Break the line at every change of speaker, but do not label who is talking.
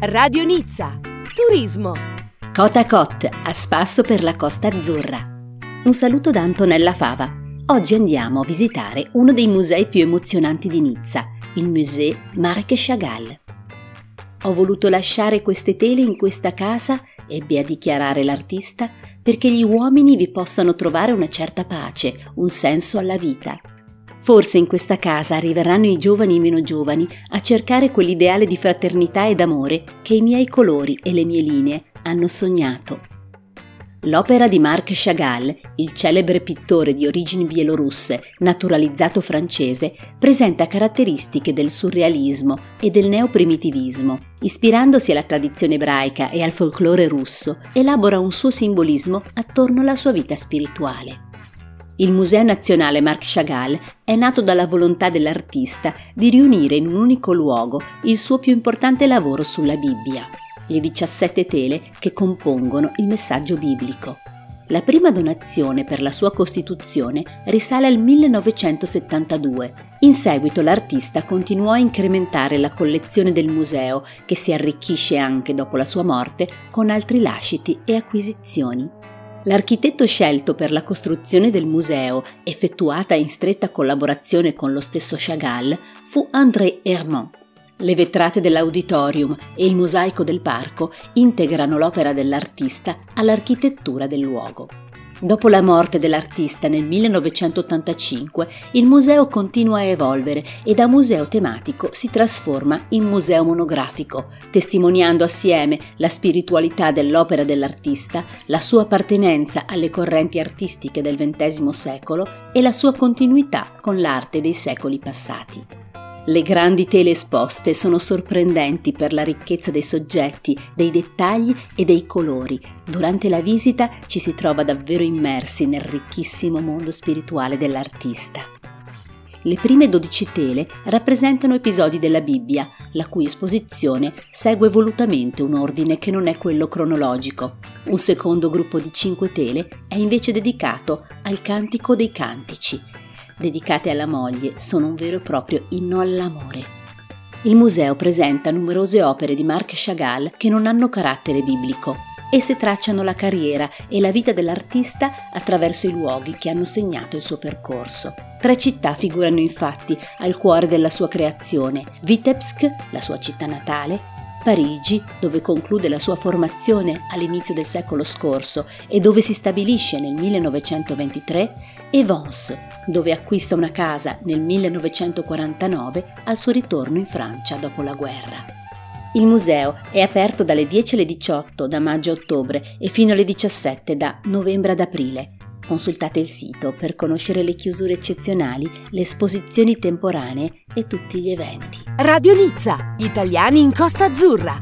Radio Nizza. Turismo.
Cota Cot, a spasso per la Costa Azzurra. Un saluto da Antonella Fava. Oggi andiamo a visitare uno dei musei più emozionanti di Nizza, il Musée Marc Chagall. Ho voluto lasciare queste tele in questa casa, ebbe a dichiarare l'artista, perché gli uomini vi possano trovare una certa pace, un senso alla vita Forse in questa casa arriveranno i giovani e meno giovani a cercare quell'ideale di fraternità ed amore che i miei colori e le mie linee hanno sognato. L'opera di Marc Chagall, il celebre pittore di origini bielorusse, naturalizzato francese, presenta caratteristiche del surrealismo e del neoprimitivismo. Ispirandosi alla tradizione ebraica e al folklore russo, elabora un suo simbolismo attorno alla sua vita spirituale. Il Museo Nazionale Marc Chagall è nato dalla volontà dell'artista di riunire in un unico luogo il suo più importante lavoro sulla Bibbia, le 17 tele che compongono il messaggio biblico. La prima donazione per la sua costituzione risale al 1972. In seguito l'artista continuò a incrementare la collezione del museo, che si arricchisce anche dopo la sua morte con altri lasciti e acquisizioni. L'architetto scelto per la costruzione del museo, effettuata in stretta collaborazione con lo stesso Chagall, fu André Hermont. Le vetrate dell'auditorium e il mosaico del parco integrano l'opera dell'artista all'architettura del luogo. Dopo la morte dell'artista nel 1985, il museo continua a evolvere e da museo tematico si trasforma in museo monografico, testimoniando assieme la spiritualità dell'opera dell'artista, la sua appartenenza alle correnti artistiche del XX secolo e la sua continuità con l'arte dei secoli passati. Le grandi tele esposte sono sorprendenti per la ricchezza dei soggetti, dei dettagli e dei colori. Durante la visita ci si trova davvero immersi nel ricchissimo mondo spirituale dell'artista. Le prime 12 tele rappresentano episodi della Bibbia, la cui esposizione segue volutamente un ordine che non è quello cronologico. Un secondo gruppo di 5 tele è invece dedicato al Cantico dei Cantici, dedicate alla moglie sono un vero e proprio inno all'amore. Il museo presenta numerose opere di Marc Chagall che non hanno carattere biblico. Esse tracciano la carriera e la vita dell'artista attraverso i luoghi che hanno segnato il suo percorso. Tre città figurano infatti al cuore della sua creazione: Vitebsk, la sua città natale, Parigi, dove conclude la sua formazione all'inizio del secolo scorso e dove si stabilisce nel 1923, e Vence, dove acquista una casa nel 1949 al suo ritorno in Francia dopo la guerra. Il museo è aperto dalle 10 alle 18 da maggio a ottobre e fino alle 17 da novembre ad aprile. Consultate il sito per conoscere le chiusure eccezionali, le esposizioni temporanee e tutti gli eventi.
Radio Nizza, italiani in Costa Azzurra.